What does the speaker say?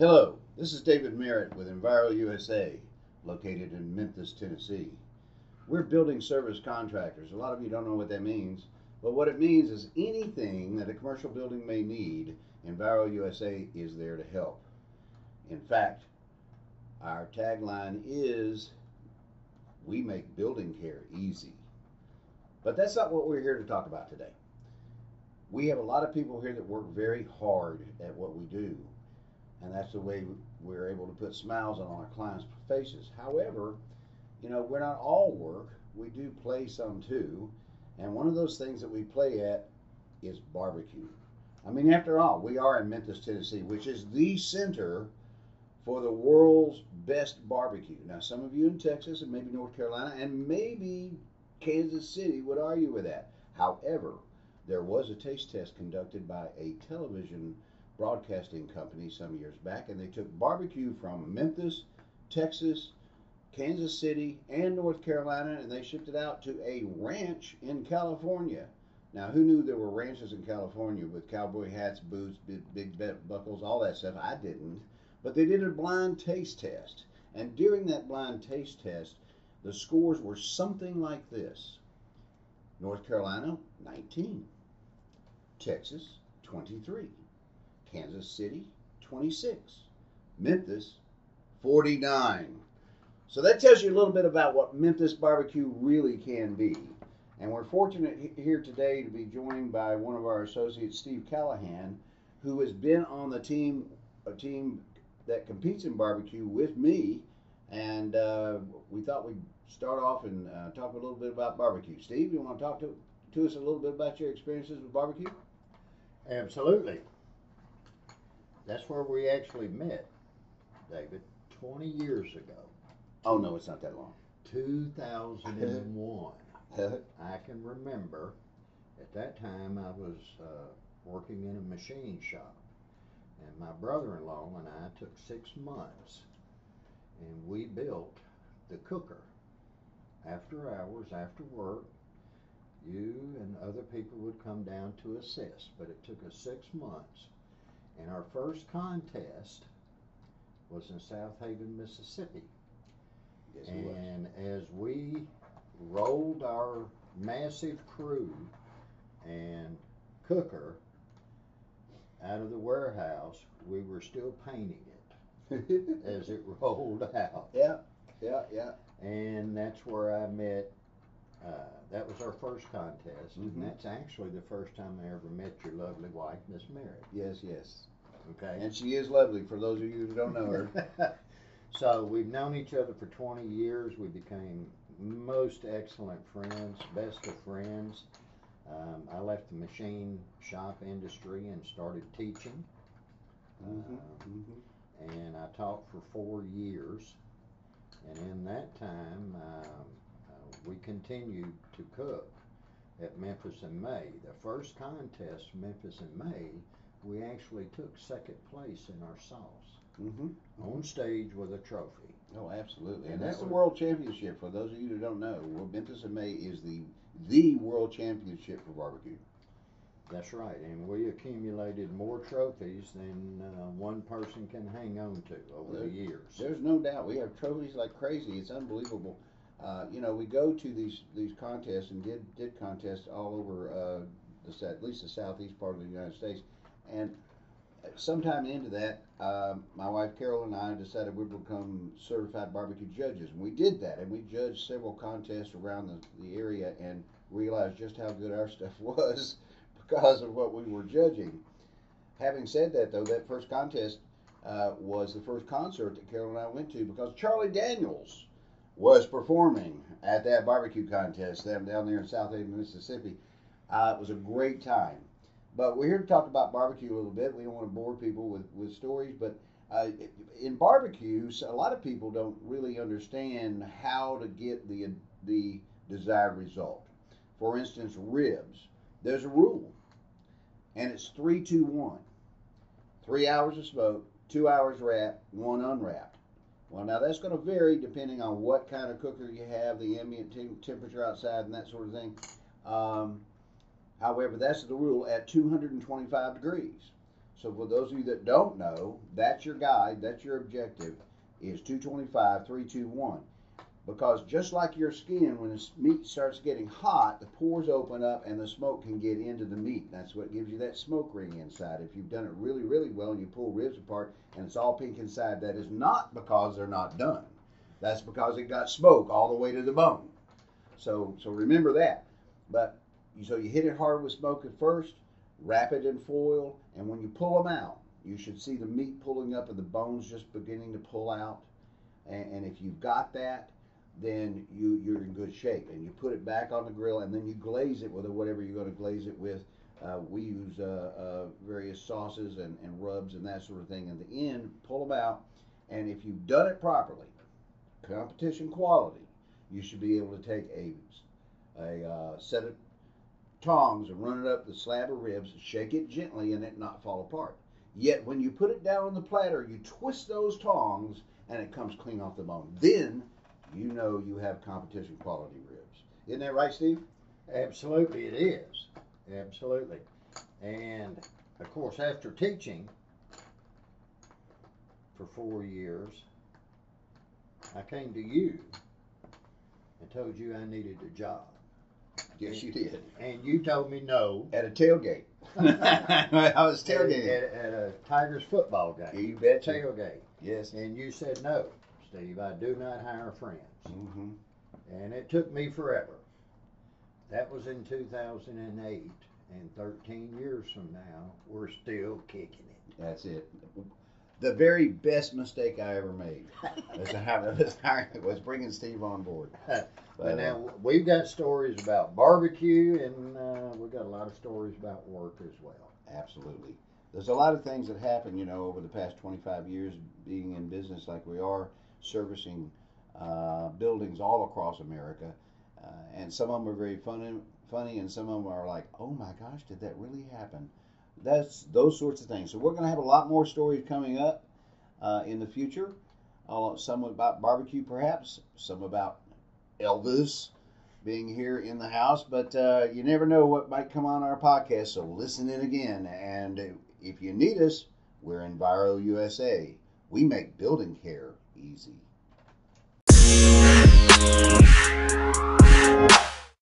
Hello, this is David Merritt with Enviro USA, located in Memphis, Tennessee. We're building service contractors. A lot of you don't know what that means, but what it means is anything that a commercial building may need, Enviro USA is there to help. In fact, our tagline is We make building care easy. But that's not what we're here to talk about today. We have a lot of people here that work very hard at what we do, and that's the way we're able to put smiles on our clients' faces. However, you know, we're not all work. We do play some too, and one of those things that we play at is barbecue. I mean, after all, we are in Memphis, Tennessee, which is the center for the world's best barbecue. Now, some of you in Texas and maybe North Carolina and maybe Kansas City would argue with that. However, there was a taste test conducted by a television broadcasting company some years back, and they took barbecue from Memphis, Texas, Kansas City, and North Carolina, and they shipped it out to a ranch in California. Now, who knew there were ranches in California with cowboy hats, boots, big, big buckles, all that stuff? I didn't. But they did a blind taste test. And during that blind taste test, the scores were something like this North Carolina, 19. Texas, 23. Kansas City, 26. Memphis, 49. So that tells you a little bit about what Memphis barbecue really can be. And we're fortunate here today to be joined by one of our associates, Steve Callahan, who has been on the team, a team that competes in barbecue with me. And uh, we thought we'd start off and uh, talk a little bit about barbecue. Steve, you want to talk to, to us a little bit about your experiences with barbecue? Absolutely. That's where we actually met, David, 20 years ago. Oh, no, it's not that long. 2001. I can remember at that time I was uh, working in a machine shop. And my brother in law and I took six months and we built the cooker. After hours, after work, you and other people would come down to assist, but it took us six months. And our first contest was in Southaven, Mississippi. Yes, and as we rolled our massive crew and cooker out of the warehouse, we were still painting it as it rolled out. yeah, yeah, yeah. And that's where I met. Uh, that was our first contest, Mhm. and that's actually the first time I ever met your lovely wife, Miss Mary. Yes, yes. Okay. And she is lovely for those of you who don't know her. so we've known each other for 20 years. We became most excellent friends, best of friends. Um, I left the machine shop industry and started teaching, Mhm, Uh, mhm. and I taught for four years. And in that time, um, uh, we continued to cook at Memphis in May. The first contest, Memphis in May, we actually took second place in our sauce Mhm. on stage with a trophy. Oh, absolutely. And And that's that the World Championship. For those of you who don't know, well, Memphis in May is the the World Championship for barbecue. That's right, and we accumulated more trophies than uh, one person can hang on to over There- the years. There's no doubt we have trophies like crazy. It's unbelievable. Uh, you know, we go to these these contests and did did contests all over uh, the at least the southeast part of the United States, and sometime into that, um, my wife Carol and I decided we'd become certified barbecue judges, and we did that, and we judged several contests around the, the area and realized just how good our stuff was because of what we were judging. Having said that, though, that first contest uh, was the first concert that Carol and I went to because Charlie Daniels was performing at that barbecue contest down down there in Southaven, Mississippi. Uh, it was a great time. But we're here to talk about barbecue a little bit. We don't want to bore people with, with stories, but uh, in barbecues, a lot of people don't really understand how to get the the desired result. For instance, ribs. There's a rule, and it's three, two, one. Three hours of smoke, two hours wrapped, one unwrapped. Well, now that's going to vary depending on what kind of cooker you have, the ambient te- temperature outside, and that sort of thing. Um, however, that's the rule at 225 degrees. So for those of you that don't know, that's your guide, that's your objective, is 225, 321. Because just like your skin, when the meat starts getting hot, the pores open up and the smoke can get into the meat. That's what gives you that smoke ring inside. If you've done it really, really well and you pull ribs apart and it's all pink inside, that is not because they're not done. That's because it got smoke all the way to the bone. So, so remember that. But so you hit it hard with smoke at first, wrap it in foil, and when you pull them out, you should see the meat pulling up and the bones just beginning to pull out. And, and if you've got that, then you, you're in good shape. And you put it back on the grill and then you glaze it with whatever you're going to glaze it with. Uh, we use uh, uh, various sauces and, and rubs and that sort of thing. In the end, pull them out. And if you've done it properly, competition quality, you should be able to take a, a uh, set of tongs and run it up the slab of ribs, shake it gently, and it not fall apart. Yet when you put it down on the platter, you twist those tongs and it comes clean off the bone. Then you know you have competition quality ribs. Isn't that right, Steve? Absolutely, it is. Absolutely. And of course, after teaching for four years, I came to you and told you I needed a job. Yes, you did. And you told me no. At a tailgate. I was tailgating. at, at a Tigers football game. You bet. Tailgate. Yes. And you said no, Steve. I do not hire friends. Mm-hmm. And it took me forever. That was in 2008. And 13 years from now, we're still kicking it. That's it. The very best mistake I ever made was, hiring- was was bringing Steve on board. But But, uh, now we've got stories about barbecue, and uh, we've got a lot of stories about work as well. Absolutely. There's a lot of things that happen, you know, over the past 25 years being in business like we are, servicing uh, buildings all across America. Uh, and some of them are very funny, funny, and some of them are like, oh my gosh, did that really happen? That's those sorts of things. So we're going to have a lot more stories coming up uh, in the future. Uh, some about barbecue, perhaps. Some about Elvis being here in the house, but uh, you never know what might come on our podcast. So listen in again, and if you need us, we're Enviro USA. We make building care easy.